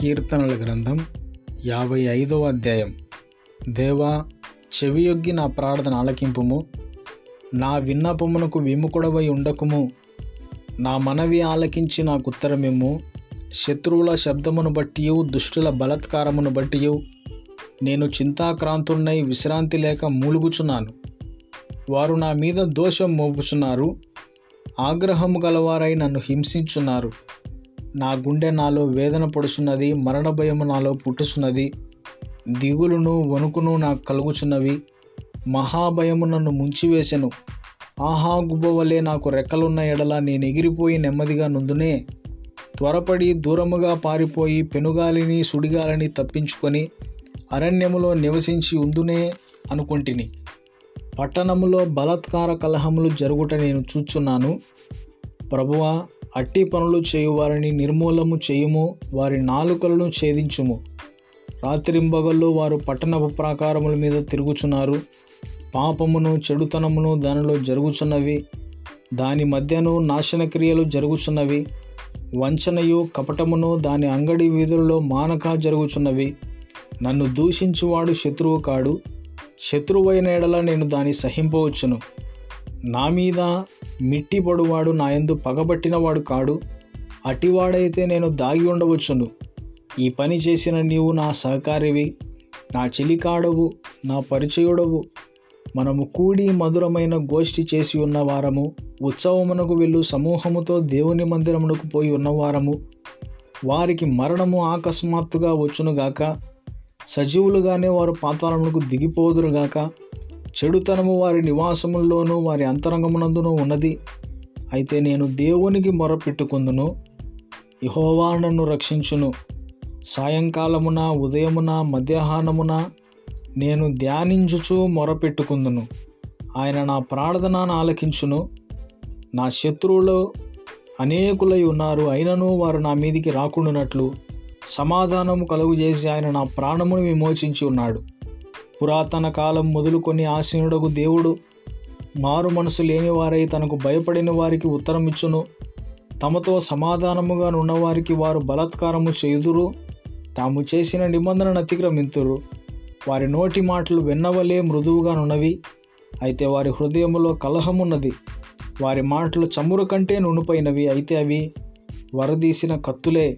కీర్తనల గ్రంథం యాభై ఐదవ అధ్యాయం. దేవా చెవియొగ్గి నా ప్రార్థన ఆలకింపుము. నా విన్నపమునకు విముకుడవై ఉండకుము. నా మనవి ఆలకించి నాకు ఉత్తరమిమ్ము. శత్రువుల శబ్దమును బట్టి దుష్టుల బలత్కారమును బట్టి నేను చింతాక్రాంతున్నై విశ్రాంతి లేక మూలుగుచున్నాను. వారు నా మీద దోషం మోపుచున్నారు. ఆగ్రహము గలవారై నన్ను హింసించున్నారు. నా గుండె నాలో వేదన పడుచున్నది మరణ భయము నాలో పుట్టుచున్నది. దిగులును వణుకును నాకు కలుగుచున్నవి. మహాభయము నన్ను ముంచివేశను ఆహా గుబ్బవలే నాకు రెక్కలున్న ఎడల నేను ఎగిరిపోయి నెమ్మదిగా నుందునే. త్వరపడి దూరముగా పారిపోయి పెనుగాలిని సుడిగాలిని తప్పించుకొని అరణ్యములో నివసించి ఉందునే అనుకుంటిని. పట్టణములో బలాత్కార కలహములు జరుగుట నేను చూచున్నాను. ప్రభువా అట్టి పనులు చేయువారిని నిర్మూలము చేయుము వారి నాలుకలను ఛేదించుము. రాత్రింబగళ్ళు వారు పట్టణపు ప్రాకారముల మీద తిరుగుచున్నారు. పాపమును చెడుతనమును దానిలో జరుగుచున్నవి. దాని మధ్యను నాశన క్రియలు జరుగుచున్నవి. వంచనయు కపటమును దాని అంగడి వీధుల్లో మానక జరుగుచున్నవి. నన్ను దూషించువాడు శత్రువు కాడు. శత్రువైన ఎడల నేను దాన్ని సహింపవచ్చును. నా మీద మిట్టి పడువాడు నా యందు పగబట్టినవాడు కాడు. అటివాడైతే నేను దాగి ఉండవచ్చును. ఈ పని చేసిన నీవు నా సహకారివి. నా చెలికాడవు నా పరిచయుడవు. మనము కూడి మధురమైన గోష్ఠి చేసి ఉన్న వారము ఉత్సవమునకు వెళ్ళు సమూహముతో దేవుని మందిరమునకు పోయి ఉన్నవారము వారికి మరణము ఆకస్మాత్తుగా వచ్చునుగాక సజీవులుగానే వారు పాతాళమునకు దిగిపోదురుగాక చెడుతనము వారి నివాసముల్లోనూ వారి అంతరంగమునందును ఉన్నది. అయితే నేను దేవునికి మొరపెట్టుకుందును. యహోవా నన్ను రక్షించును. సాయంకాలమున ఉదయమున మధ్యాహ్నమున నేను ధ్యానించుచు మొరపెట్టుకుందును. ఆయన నా ప్రార్థనను ఆలకించును. నా శత్రువులు అనేకులై ఉన్నారు. అయినను వారు నా మీదికి రాకుండానట్లు సమాధానము కలుగు చేసి ఆయన నా ప్రాణమును విమోచించి ఉన్నాడు. పురాతన కాలం మొదలుకొని ఆశీనుడకు దేవుడు మారు మనసు లేనివారై తనకు భయపడిన వారికి ఉత్తరమిచ్చును. తమతో సమాధానముగా ఉన్నవారికి వారు బలాత్కారము చేయుదురు. తాము చేసిన నిబంధనను అతిక్రమింతురు. వారి నోటి మాటలు వెన్నవలే మృదువుగా నున్నవి. అయితే వారి హృదయములో కలహమున్నది. వారి మాటలు చమురు కంటే నునుపైనవి అయితే అవి వరదీసిన కత్తులే.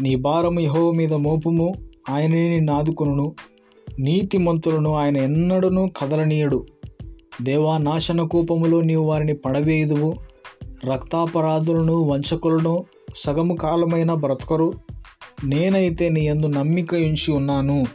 నీ భారము యహో మీద మోపుము. ఆయనని నాదుకొనును నీతిమంతులను ఆయన ఎన్నడను కదలనీయడు. దేవా నాశన కూపములో నీవు వారిని పడవేయుదువు. రక్తాపరాధులను వంచకులను సగము కాలమైన బ్రతకరు. నేనైతే నీ యందు నమ్మిక ఉంచి ఉన్నాను.